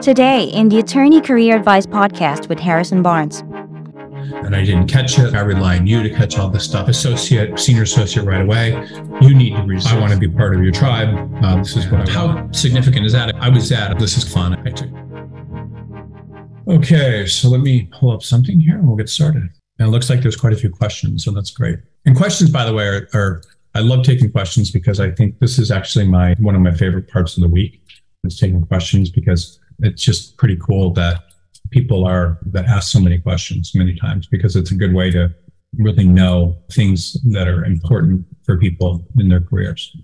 Today, in the Attorney Career Advice podcast with Harrison Barnes. And I didn't catch it. I rely on you to catch all this stuff. Associate, senior associate right away. You need to resist. I want to be part of your tribe. Uh, this is what. I How significant is that? I was at. This is fun. I took. Okay, so let me pull up something here and we'll get started. And it looks like there's quite a few questions, so that's great. And questions, by the way, are, are I love taking questions because I think this is actually my one of my favorite parts of the week is taking questions because it's just pretty cool that people are that ask so many questions many times because it's a good way to really know things that are important for people in their careers.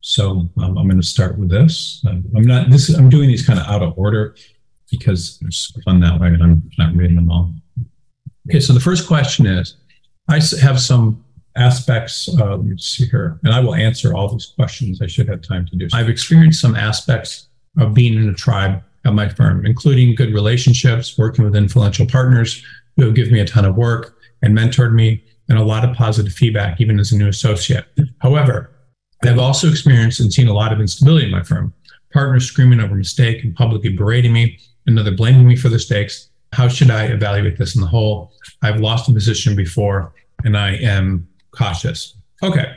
So um, I'm going to start with this. Um, I'm not this. I'm doing these kind of out of order because it's fun that way, and I'm not reading them all. Okay, so the first question is, I have some aspects. Uh, let me see here, and I will answer all these questions. I should have time to do. So. I've experienced some aspects of being in a tribe at my firm, including good relationships, working with influential partners who have given me a ton of work and mentored me, and a lot of positive feedback, even as a new associate. However, I've also experienced and seen a lot of instability in my firm. Partners screaming over mistake and publicly berating me, another blaming me for the mistakes. How should I evaluate this in the whole? I've lost a position before and I am cautious. Okay.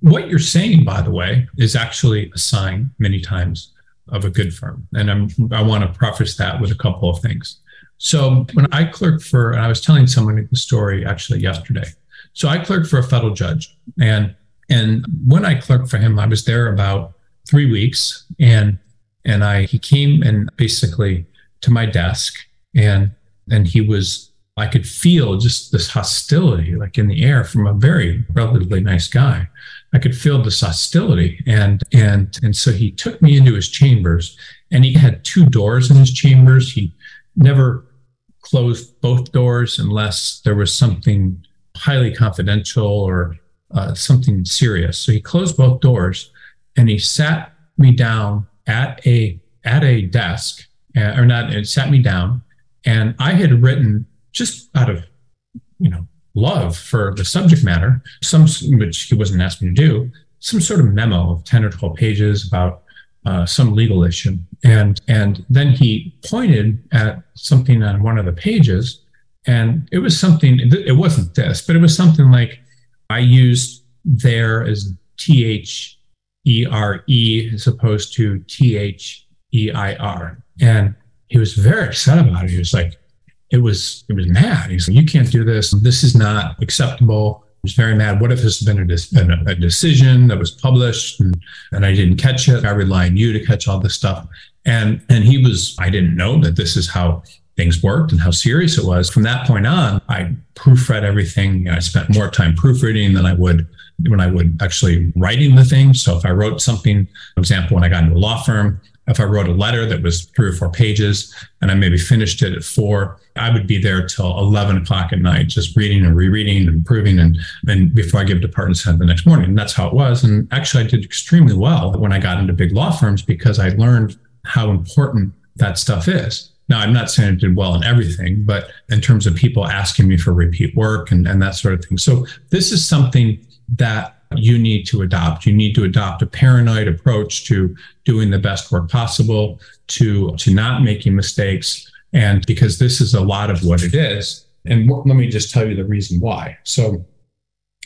What you're saying, by the way, is actually a sign many times of a good firm. And I'm, I want to preface that with a couple of things. So when I clerked for, and I was telling someone the story actually yesterday. So I clerked for a federal judge, and and when I clerked for him, I was there about three weeks, and and I he came and basically to my desk, and and he was I could feel just this hostility like in the air from a very relatively nice guy. I could feel this hostility. And and and so he took me into his chambers and he had two doors in his chambers. He never closed both doors unless there was something highly confidential or uh, something serious. So he closed both doors and he sat me down at a at a desk uh, or not it sat me down and I had written just out of you know love for the subject matter, some which he wasn't asking me to do, some sort of memo of 10 or 12 pages about uh, some legal issue. And, and then he pointed at something on one of the pages, and it was something, it wasn't this, but it was something like I used there as T H E R E as opposed to T H E I R. And he was very upset about it. He was like, it was it was mad. He's like, you can't do this. This is not acceptable. He was very mad. What if this had been a, a, decision that was published and, and I didn't catch it? I rely on you to catch all this stuff. And and he was, I didn't know that this is how things worked and how serious it was. From that point on, I proofread everything. I spent more time proofreading than I would when I would actually writing the thing. So if I wrote something, for example, when I got into a law firm, if I wrote a letter that was three or four pages and I maybe finished it at four, I would be there till 11 o'clock at night, just reading and rereading and improving and then before I give the department's head the next morning. And that's how it was. And actually, I did extremely well when I got into big law firms because I learned how important that stuff is. Now, I'm not saying I did well in everything, but in terms of people asking me for repeat work and, and that sort of thing. So, this is something that you need to adopt. You need to adopt a paranoid approach to doing the best work possible, to, to not making mistakes. And because this is a lot of what it is. And let me just tell you the reason why. So,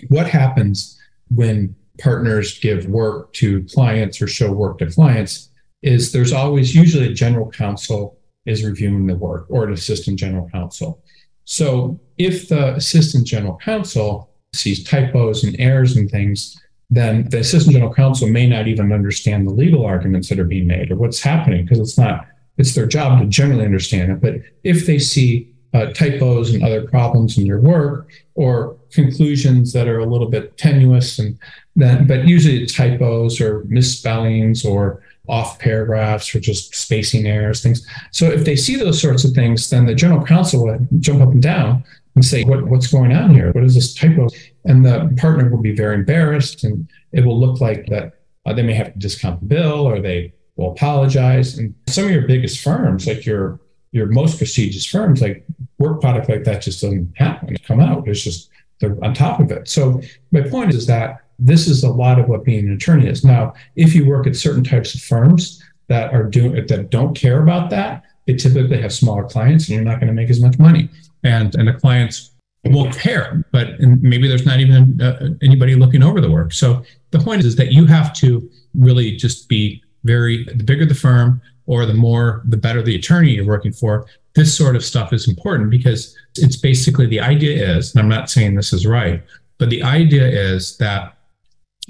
what happens when partners give work to clients or show work to clients is there's always usually a general counsel is reviewing the work or an assistant general counsel. So if the assistant general counsel sees typos and errors and things, then the assistant general counsel may not even understand the legal arguments that are being made or what's happening because it's not it's their job to generally understand it. But if they see uh, typos and other problems in their work or conclusions that are a little bit tenuous and then but usually it's typos or misspellings or off paragraphs or just spacing errors things so if they see those sorts of things then the general counsel would jump up and down and say, what, what's going on here? What is this typo? And the partner will be very embarrassed and it will look like that uh, they may have to discount the bill or they will apologize. And some of your biggest firms, like your your most prestigious firms, like work product like that just doesn't happen, come out. It's just they're on top of it. So my point is that this is a lot of what being an attorney is. Now, if you work at certain types of firms that are doing that don't care about that, they typically have smaller clients and you're not going to make as much money. And and the clients will care, but maybe there's not even uh, anybody looking over the work. So the point is, is that you have to really just be very the bigger the firm or the more the better the attorney you're working for this sort of stuff is important because it's basically the idea is and i'm not saying this is right but the idea is that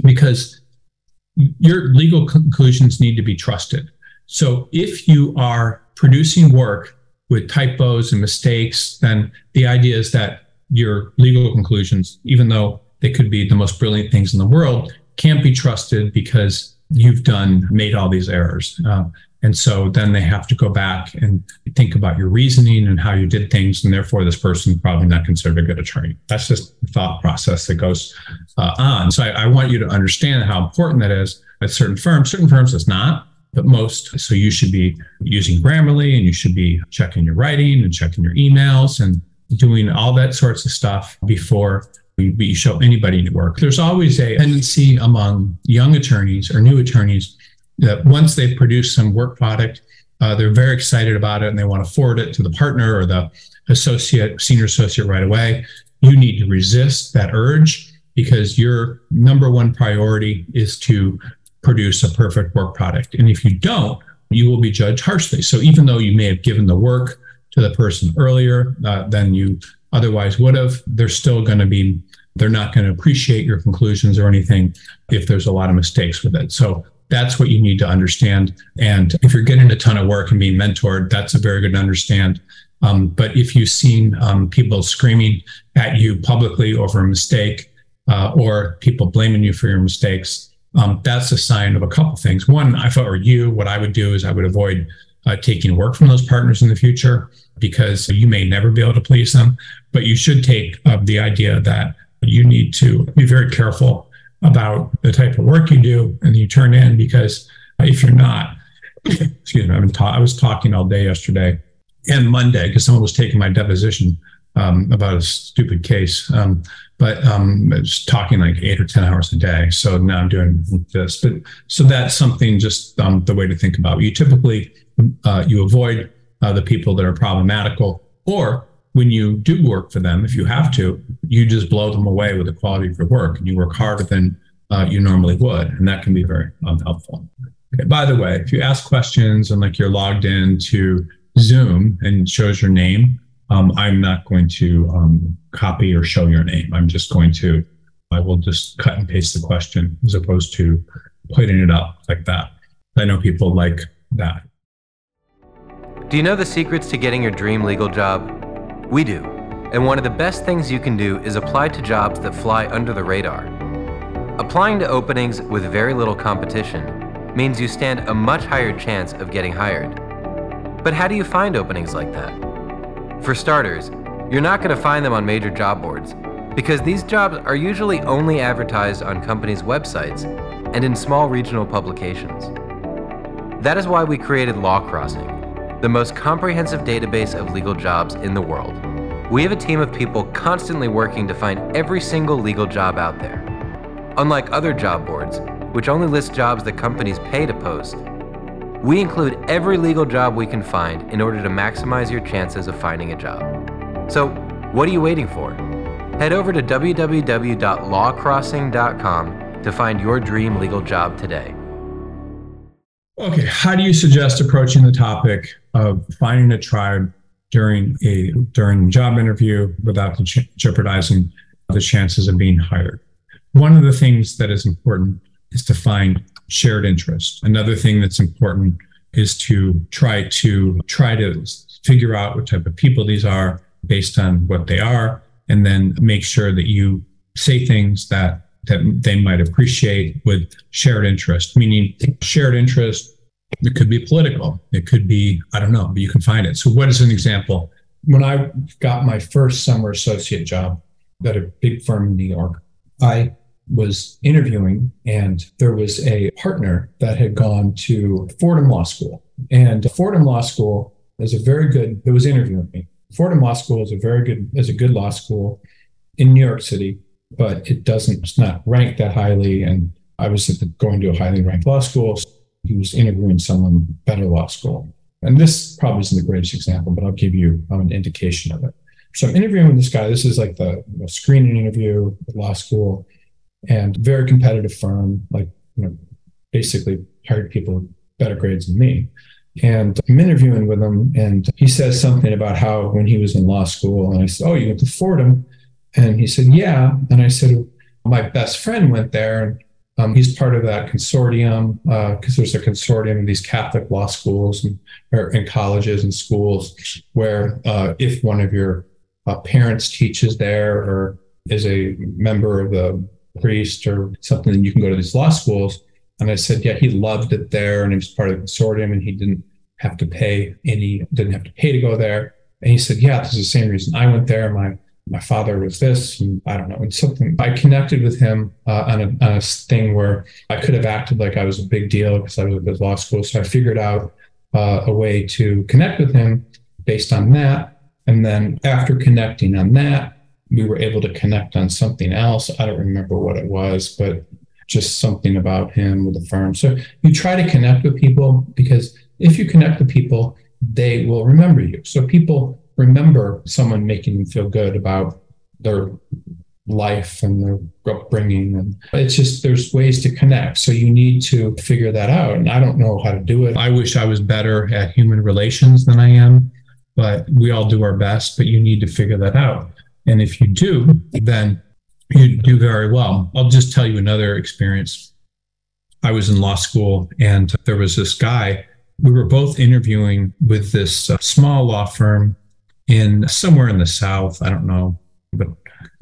because your legal conclusions need to be trusted so if you are producing work with typos and mistakes then the idea is that your legal conclusions even though they could be the most brilliant things in the world can't be trusted because you've done made all these errors. Uh, and so then they have to go back and think about your reasoning and how you did things. And therefore, this person probably not considered a good attorney. That's just the thought process that goes uh, on. So I, I want you to understand how important that is at certain firms. Certain firms, it's not, but most. So you should be using Grammarly and you should be checking your writing and checking your emails and doing all that sorts of stuff before you show anybody your work. There's always a tendency among young attorneys or new attorneys that once they've produced some work product, uh, they're very excited about it and they want to forward it to the partner or the associate, senior associate right away. You need to resist that urge because your number one priority is to produce a perfect work product. And if you don't, you will be judged harshly. So even though you may have given the work to the person earlier uh, than you otherwise would have. They're still going to be, they're not going to appreciate your conclusions or anything if there's a lot of mistakes with it. So that's what you need to understand. And if you're getting a ton of work and being mentored, that's a very good to understand. Um, but if you've seen um, people screaming at you publicly over a mistake uh, or people blaming you for your mistakes, um, that's a sign of a couple things. One, if I were you, what I would do is I would avoid uh, taking work from those partners in the future because you may never be able to please them. But you should take uh, the idea that you need to be very careful about the type of work you do and you turn in because if you're not, excuse me, I've been ta- I was talking all day yesterday and Monday because someone was taking my deposition um, about a stupid case. Um, but um, I was talking like eight or 10 hours a day. So now I'm doing this. But so that's something just um, the way to think about. You typically, uh, you avoid uh, the people that are problematical. Or when you do work for them, if you have to, you just blow them away with the quality of your work and you work harder than uh, you normally would. And that can be very unhelpful. Okay, by the way, if you ask questions and like you're logged in to Zoom and shows your name, um, I'm not going to um, copy or show your name. I'm just going to, I will just cut and paste the question as opposed to putting it up like that. I know people like that. Do you know the secrets to getting your dream legal job? We do. And one of the best things you can do is apply to jobs that fly under the radar. Applying to openings with very little competition means you stand a much higher chance of getting hired. But how do you find openings like that? For starters, you're not going to find them on major job boards because these jobs are usually only advertised on companies' websites and in small regional publications. That is why we created LawCrossing the most comprehensive database of legal jobs in the world. We have a team of people constantly working to find every single legal job out there. Unlike other job boards, which only list jobs that companies pay to post, we include every legal job we can find in order to maximize your chances of finding a job. So, what are you waiting for? Head over to www.lawcrossing.com to find your dream legal job today. Okay, how do you suggest approaching the topic of finding a tribe during a during job interview without ch- jeopardizing the chances of being hired? One of the things that is important is to find shared interest. Another thing that's important is to try to try to figure out what type of people these are based on what they are, and then make sure that you say things that that they might appreciate with shared interest, meaning shared interest. It could be political. It could be, I don't know, but you can find it. So, what is an example? When I got my first summer associate job at a big firm in New York, I was interviewing, and there was a partner that had gone to Fordham Law School. And Fordham Law School is a very good, that was interviewing me. Fordham Law School is a very good, is a good law school in New York City but it doesn't, it's not ranked that highly. And I was the, going to a highly ranked law school. So he was interviewing someone better law school. And this probably isn't the greatest example, but I'll give you um, an indication of it. So I'm interviewing this guy. This is like the you know, screening interview at law school and very competitive firm, like, you know, basically hired people with better grades than me. And I'm interviewing with him, and he says something about how when he was in law school, and I said, Oh, you went to Fordham? And he said, Yeah. And I said, My best friend went there. And um, he's part of that consortium because uh, there's a consortium of these Catholic law schools and, or, and colleges and schools where uh, if one of your uh, parents teaches there or is a member of the priest or something, then you can go to these law schools. And I said, yeah, he loved it there and he was part of the consortium and he didn't have to pay any, didn't have to pay to go there. And he said, yeah, this is the same reason I went there. My my father was this, and I don't know, and something. I connected with him uh, on, a, on, a, thing where I could have acted like I was a big deal because I was at law school. So I figured out uh, a way to connect with him based on that. And then after connecting on that, we were able to connect on something else. I don't remember what it was, but just something about him with the firm. So you try to connect with people because if you connect with people, they will remember you. So people remember someone making them feel good about their life and their upbringing. And it's just there's ways to connect. So you need to figure that out. And I don't know how to do it. I wish I was better at human relations than I am, but we all do our best, but you need to figure that out. And if you do, then you do very well. I'll just tell you another experience. I was in law school and there was this guy. We were both interviewing with this uh, small law firm in somewhere in the South. I don't know, but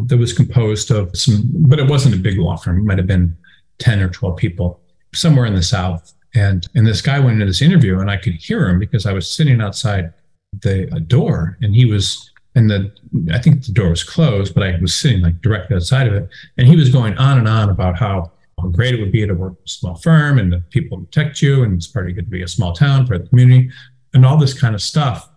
that was composed of some, but it wasn't a big law firm. It might have been 10 or 12 people somewhere in the South. And, and this guy went into this interview and I could hear him because I was sitting outside the door and he was and the I think the door was closed, but I was sitting like directly outside of it, and he was going on and on about how, great it would be to work with a small firm and the people protect you, and it's pretty good to be a small town for the community, and all this kind of stuff,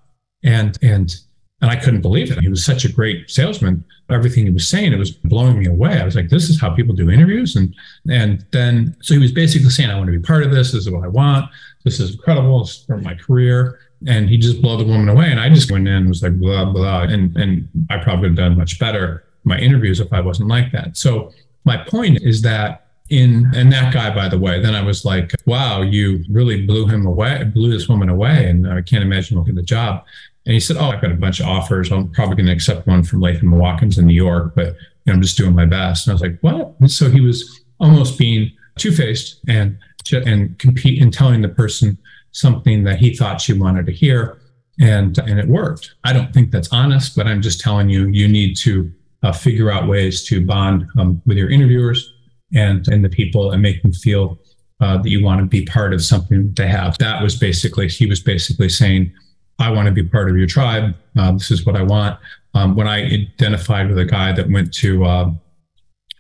and and and I couldn't believe it. He was such a great salesman. Everything he was saying, it was blowing me away. I was like, this is how people do interviews. And and then so he was basically saying, I want to be part of this. This is what I want. This is incredible. It's for my career and he just blew the woman away. And I just went in and was like, blah, blah. And, and I probably would have done much better my interviews if I wasn't like that. So my point is that in, and that guy, by the way, then I was like, wow, you really blew him away, blew this woman away. And I can't imagine looking at the job. And he said, oh, I've got a bunch of offers. I'm probably going to accept one from Latham and Watkins in New York, but you know, I'm just doing my best. And I was like, what? And so he was almost being two faced and, and compete and telling the person, something that he thought she wanted to hear and and it worked. I don't think that's honest but i'm just telling you you need to uh, figure out ways to bond um, with your interviewers and and the people and make them feel uh, that you want to be part of something they have. That was basically he was basically saying i want to be part of your tribe. Uh, this is what i want. Um, when i identified with a guy that went to uh,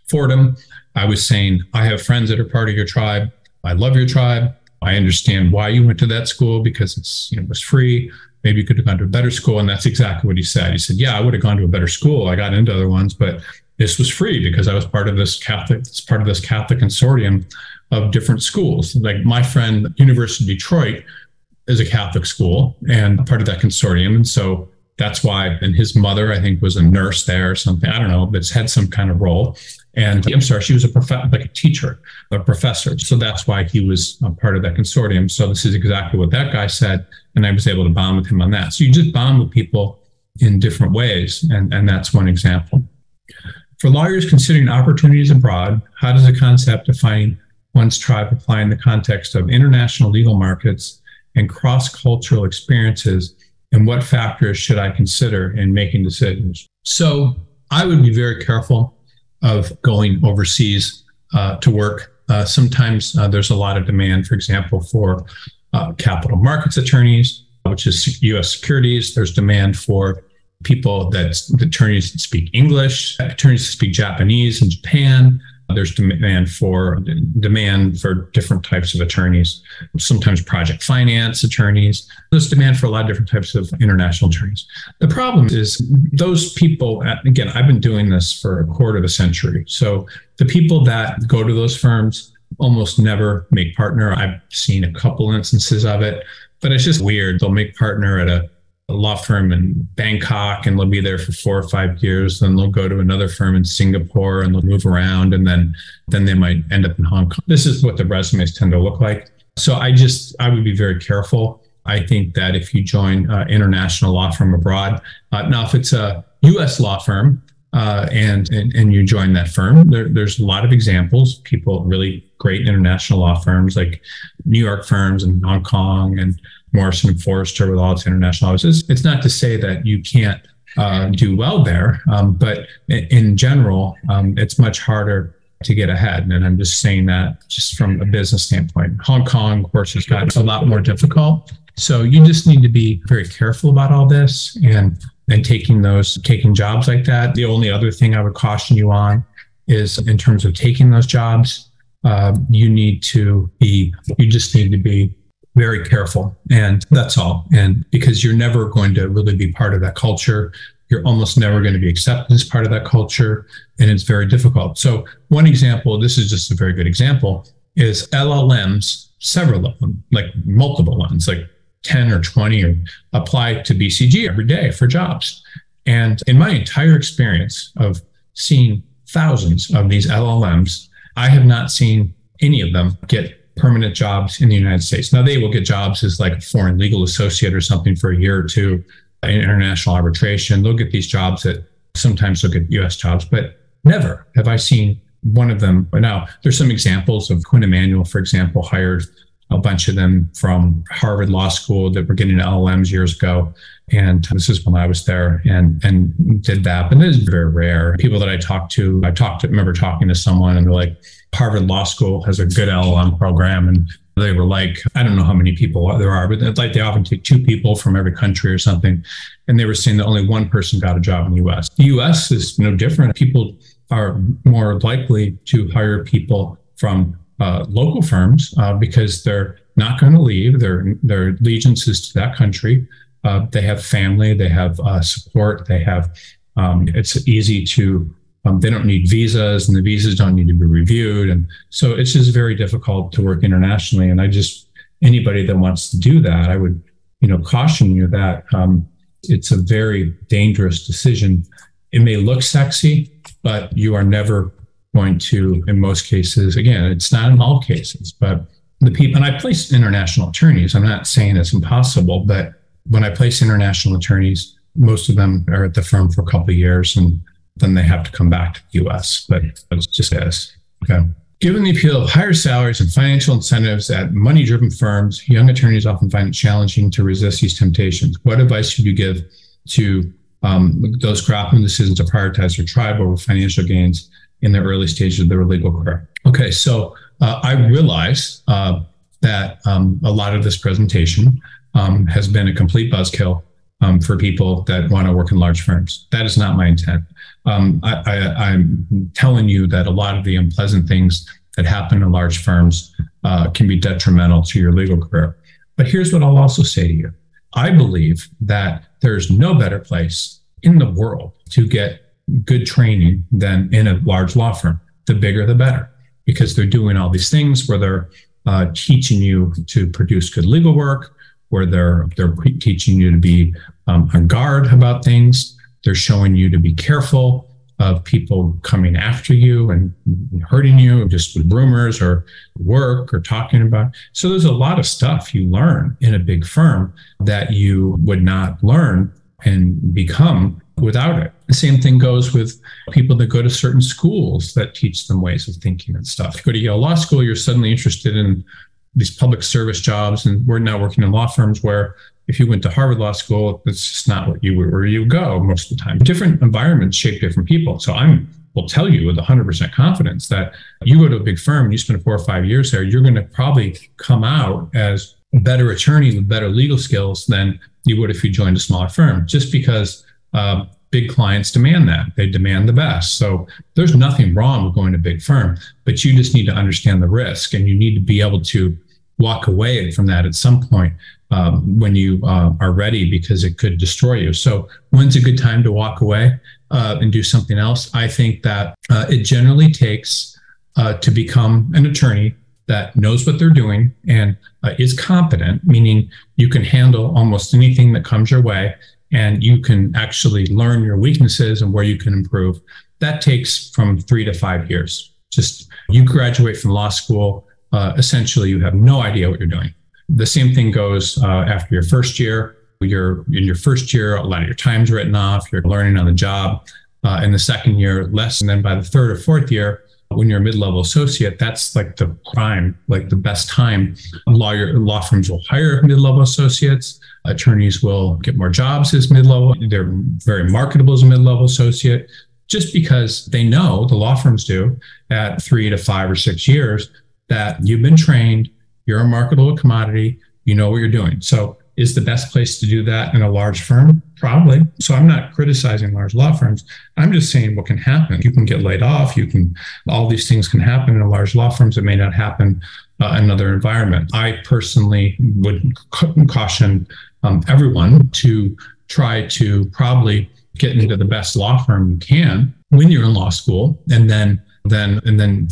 fordham i was saying i have friends that are part of your tribe. I love your tribe I understand why you went to that school because it's you know it was free. Maybe you could have gone to a better school, and that's exactly what he said. He said, "Yeah, I would have gone to a better school. I got into other ones, but this was free because I was part of this Catholic. It's part of this Catholic consortium of different schools. Like my friend, University of Detroit, is a Catholic school and part of that consortium, and so that's why. And his mother, I think, was a nurse there or something. I don't know, but it's had some kind of role. And I'm sorry, she was a prof- like a teacher, a professor. So that's why he was a part of that consortium. So this is exactly what that guy said. And I was able to bond with him on that. So you just bond with people in different ways. And, and that's one example. For lawyers considering opportunities abroad, how does the concept of finding one's tribe apply in the context of international legal markets and cross cultural experiences? And what factors should I consider in making decisions? So I would be very careful of going overseas uh, to work. Uh, sometimes uh, there's a lot of demand, for example, for uh, capital markets attorneys, which is U.S. securities. There's demand for people that attorneys that speak English, attorneys that speak Japanese in Japan. There's demand for demand for different types of attorneys, sometimes project finance attorneys. There's demand for a lot of different types of international attorneys. The problem is those people, uh, again, I've been doing this for a quarter of a century. So the people that go to those firms almost never make partner. I've seen a couple instances of it, but it's just weird. They'll make partner at a a law firm in Bangkok and they'll be there for four or five years. Then they'll go to another firm in Singapore and they'll move around and then then they might end up in Hong Kong. This is what the resumes tend to look like. So I just I would be very careful. I think that if you join uh, international law firm abroad, uh, now if it's a U.S. law firm uh, and, and and you join that firm, there, there's a lot of examples. People really great international law firms like New York firms and Hong Kong and Morrison and Foerster with all its international offices. It's not to say that you can't uh, do well there, um, but in, in general, um, it's much harder to get ahead. And I'm just saying that just from a business standpoint. Hong Kong, of course, has gotten a lot more difficult. So you just need to be very careful about all this and and taking those taking jobs like that. The only other thing I would caution you on is in terms of taking those jobs, uh, you need to be you just need to be very careful. And that's all. And because you're never going to really be part of that culture, you're almost never going to be accepted as part of that culture. And it's very difficult. So, one example, this is just a very good example, is LLMs, several of them, like multiple ones, like 10 or 20, or apply to BCG every day for jobs. And in my entire experience of seeing thousands of these LLMs, I have not seen any of them get permanent jobs in the United States. Now they will get jobs as like a foreign legal associate or something for a year or two in international arbitration. They'll get these jobs that sometimes they'll get US jobs, but never have I seen one of them. Now there's some examples of Quinn Emanuel, for example, hired a bunch of them from Harvard Law School that were getting LLMs years ago. And this is when I was there and and did that. But it is very rare. People that I talked to, I talked to, remember talking to someone and they're like, Harvard Law School has a good LLM program. And they were like, I don't know how many people there are, but like they often take two people from every country or something. And they were saying that only one person got a job in the US. The US is no different. People are more likely to hire people from uh, local firms uh, because they're not going to leave. Their their allegiance is to that country. Uh, they have family. They have uh, support. They have. Um, it's easy to. Um, they don't need visas, and the visas don't need to be reviewed, and so it's just very difficult to work internationally. And I just anybody that wants to do that, I would you know caution you that um, it's a very dangerous decision. It may look sexy, but you are never going to, in most cases, again, it's not in all cases, but the people, and I place international attorneys. I'm not saying it's impossible, but when I place international attorneys, most of them are at the firm for a couple of years and then they have to come back to the US. But it's just as okay. Given the appeal of higher salaries and financial incentives at money driven firms, young attorneys often find it challenging to resist these temptations. What advice would you give to um, those grappling decisions to prioritize their tribe over financial gains in the early stages of their legal career. Okay, so uh, I realize uh, that um, a lot of this presentation um, has been a complete buzzkill um, for people that want to work in large firms. That is not my intent. Um, I, am telling you that a lot of the unpleasant things that happen in large firms uh, can be detrimental to your legal career. But here's what I'll also say to you I believe that there's no better place in the world to get good training than in a large law firm. The bigger, the better, because they're doing all these things where they're uh, teaching you to produce good legal work, where they're they're teaching you to be um, on guard about things. They're showing you to be careful of people coming after you and hurting you just with rumors or work or talking about. So there's a lot of stuff you learn in a big firm that you would not learn and become without it. The same thing goes with people that go to certain schools that teach them ways of thinking and stuff. If You go to Yale Law School, you're suddenly interested in these public service jobs, and we're now working in law firms where if you went to Harvard Law School, that's just not what you where you go most of the time. Different environments shape different people. So I'm will tell you with 100% confidence that you go to a big firm and you spend four or five years there, you're going to probably come out as a better attorney with better legal skills than you would if you joined a smaller firm, just because um, big clients demand that. They demand the best. So there's nothing wrong with going to big firm, but you just need to understand the risk and you need to be able to walk away from that at some point um, when you uh, are ready because it could destroy you. So when's a good time to walk away uh, and do something else? I think that uh, it generally takes uh, to become an attorney that knows what they're doing and uh, is competent, meaning you can handle almost anything that comes your way and you can actually learn your weaknesses and where you can improve. That takes from three to five years. Just you graduate from law school, uh, essentially, you have no idea what you're doing. The same thing goes uh, after your first year. You're in your first year, a lot of your time's written off. You're learning on the job. Uh, in the second year, less. And then by the third or fourth year, when you're a mid-level associate, that's like the prime, like the best time. Lawyer law firms will hire mid-level associates. Attorneys will get more jobs as mid-level. They're very marketable as a mid-level associate, just because they know the law firms do at three to five or six years that you've been trained, you're a marketable commodity, you know what you're doing. So is the best place to do that in a large firm? Probably. So I'm not criticizing large law firms. I'm just saying what can happen. You can get laid off. You can, all these things can happen in a large law firms. It may not happen uh, in another environment. I personally would caution um, everyone to try to probably get into the best law firm you can when you're in law school and then then and then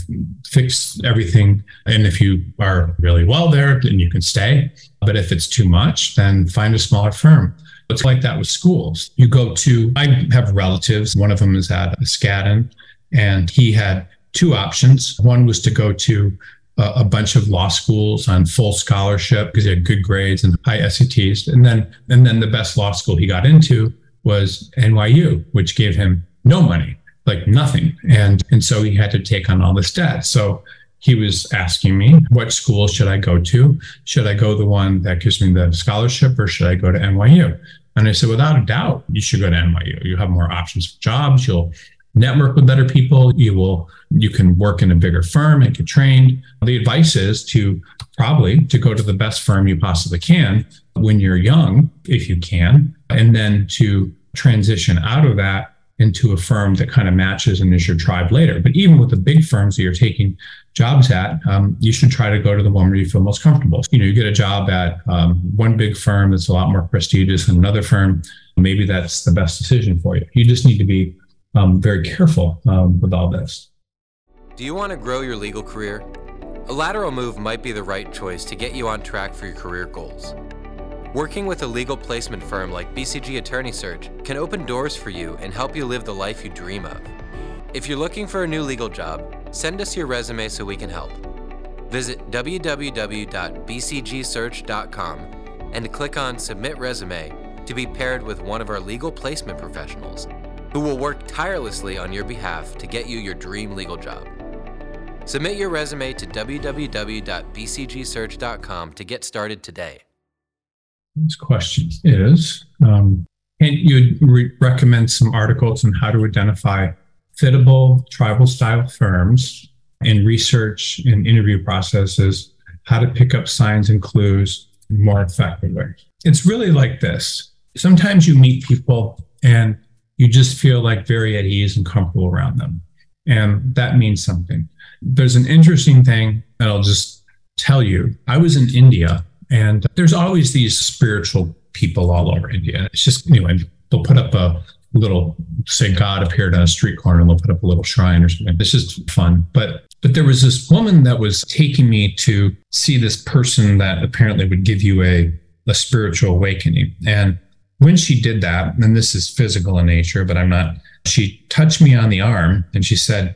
fix everything. And if you are really well there, then you can stay. But if it's too much, then find a smaller firm. It's like that with schools. You go to, I have relatives. One of them is at Skadden, and he had two options. One was to go to a, a bunch of law schools on full scholarship because he had good grades and high SATs. And then, and then the best law school he got into was NYU, which gave him no money like nothing. And and so he had to take on all this debt. So he was asking me, what school should I go to? Should I go the one that gives me the scholarship or should I go to NYU? And I said, without a doubt, you should go to NYU. You have more options for jobs. You'll network with better people. You will, you can work in a bigger firm and get trained. The advice is to probably to go to the best firm you possibly can when you're young, if you can, and then to transition out of that into a firm that kind of matches and is your tribe later. But even with the big firms that you're taking jobs at, um, you should try to go to the one where you feel most comfortable. You know, you get a job at um, one big firm that's a lot more prestigious than another firm. Maybe that's the best decision for you. You just need to be um, very careful um, with all this. Do you want to grow your legal career? A lateral move might be the right choice to get you on track for your career goals. Working with a legal placement firm like BCG Attorney Search can open doors for you and help you live the life you dream of. If you're looking for a new legal job, send us your resume so we can help. Visit www.bcgsearch.com and click on Submit Resume to be paired with one of our legal placement professionals who will work tirelessly on your behalf to get you your dream legal job. Submit your resume to www.bcgsearch.com to get started today. This question is um, Can you re- recommend some articles on how to identify fittable tribal style firms in research and interview processes, how to pick up signs and clues more effectively? It's really like this. Sometimes you meet people and you just feel like very at ease and comfortable around them. And that means something. There's an interesting thing that I'll just tell you. I was in India and there's always these spiritual people all over India. It's just, anyway, they'll put up a little, say God appeared on a street corner and they'll put up a little shrine or something. This is fun. But but there was this woman that was taking me to see this person that apparently would give you a, a spiritual awakening. And when she did that, and this is physical in nature, but I'm not, she touched me on the arm and she said,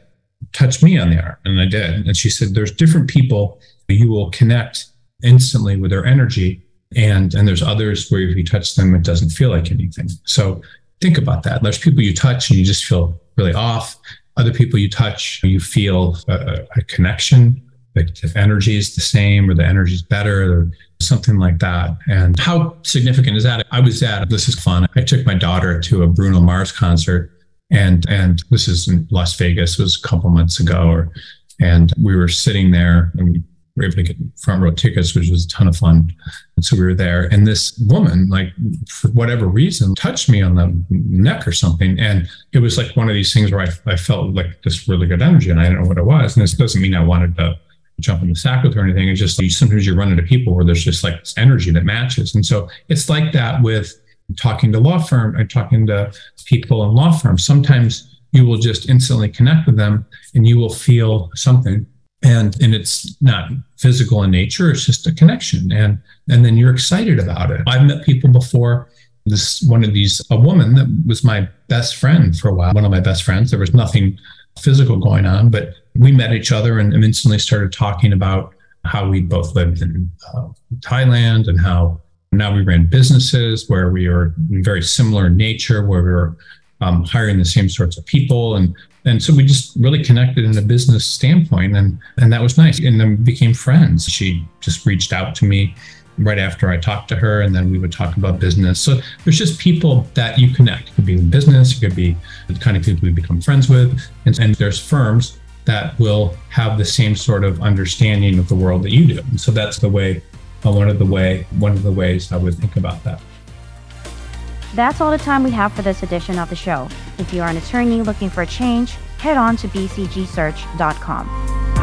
touch me on the arm. And I did. And she said, there's different people you will connect instantly with their energy. And, and there's others where if you touch them, it doesn't feel like anything. So think about that. There's people you touch and you just feel really off. Other people you touch, you feel a, a connection. Like if energy is the same or the energy is better or something like that. And how significant is that? I was at, this is fun. I took my daughter to a Bruno Mars concert and, and this is in Las Vegas, it was a couple months ago or, and we were sitting there and were able to get front row tickets, which was a ton of fun. And so we were there. And this woman, like for whatever reason, touched me on the neck or something. And it was like one of these things where I, I felt like this really good energy and I didn't know what it was. And this doesn't mean I wanted to jump in the sack with her or anything. It's just sometimes you run into people where there's just like this energy that matches. And so it's like that with talking to law firm and talking to people in law firms. Sometimes you will just instantly connect with them and you will feel something and and it's not physical in nature it's just a connection. And and then you're excited about it. I've met people before this one of these a woman that was my best friend for a while one of my best friends. There was nothing physical going on but we met each other and, instantly started talking about how we both lived in uh, thailand and how now we ran businesses where we are very similar in nature where we were um, hiring the same sorts of people. And and so we just really connected in a business standpoint and and that was nice. And then we became friends. She just reached out to me right after i talked to her and then we would talk about business. So there's just people that you connect. It could be in business it could be the kind of people we become friends with. And, and there's firms that will have the same sort of understanding of the world that you do. And so that's the way uh, one of the way one of the ways i would think about that that's all the time we have for this edition of the show. If you are an attorney looking for a change, head on to bcgsearch.com.